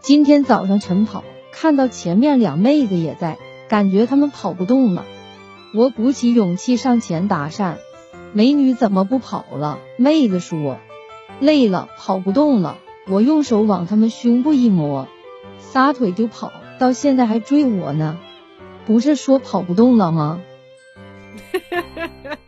今天早上晨跑，看到前面两妹子也在，感觉她们跑不动了。我鼓起勇气上前搭讪，美女怎么不跑了？妹子说累了，跑不动了。我用手往她们胸部一摸，撒腿就跑，到现在还追我呢。不是说跑不动了吗？哈哈哈哈。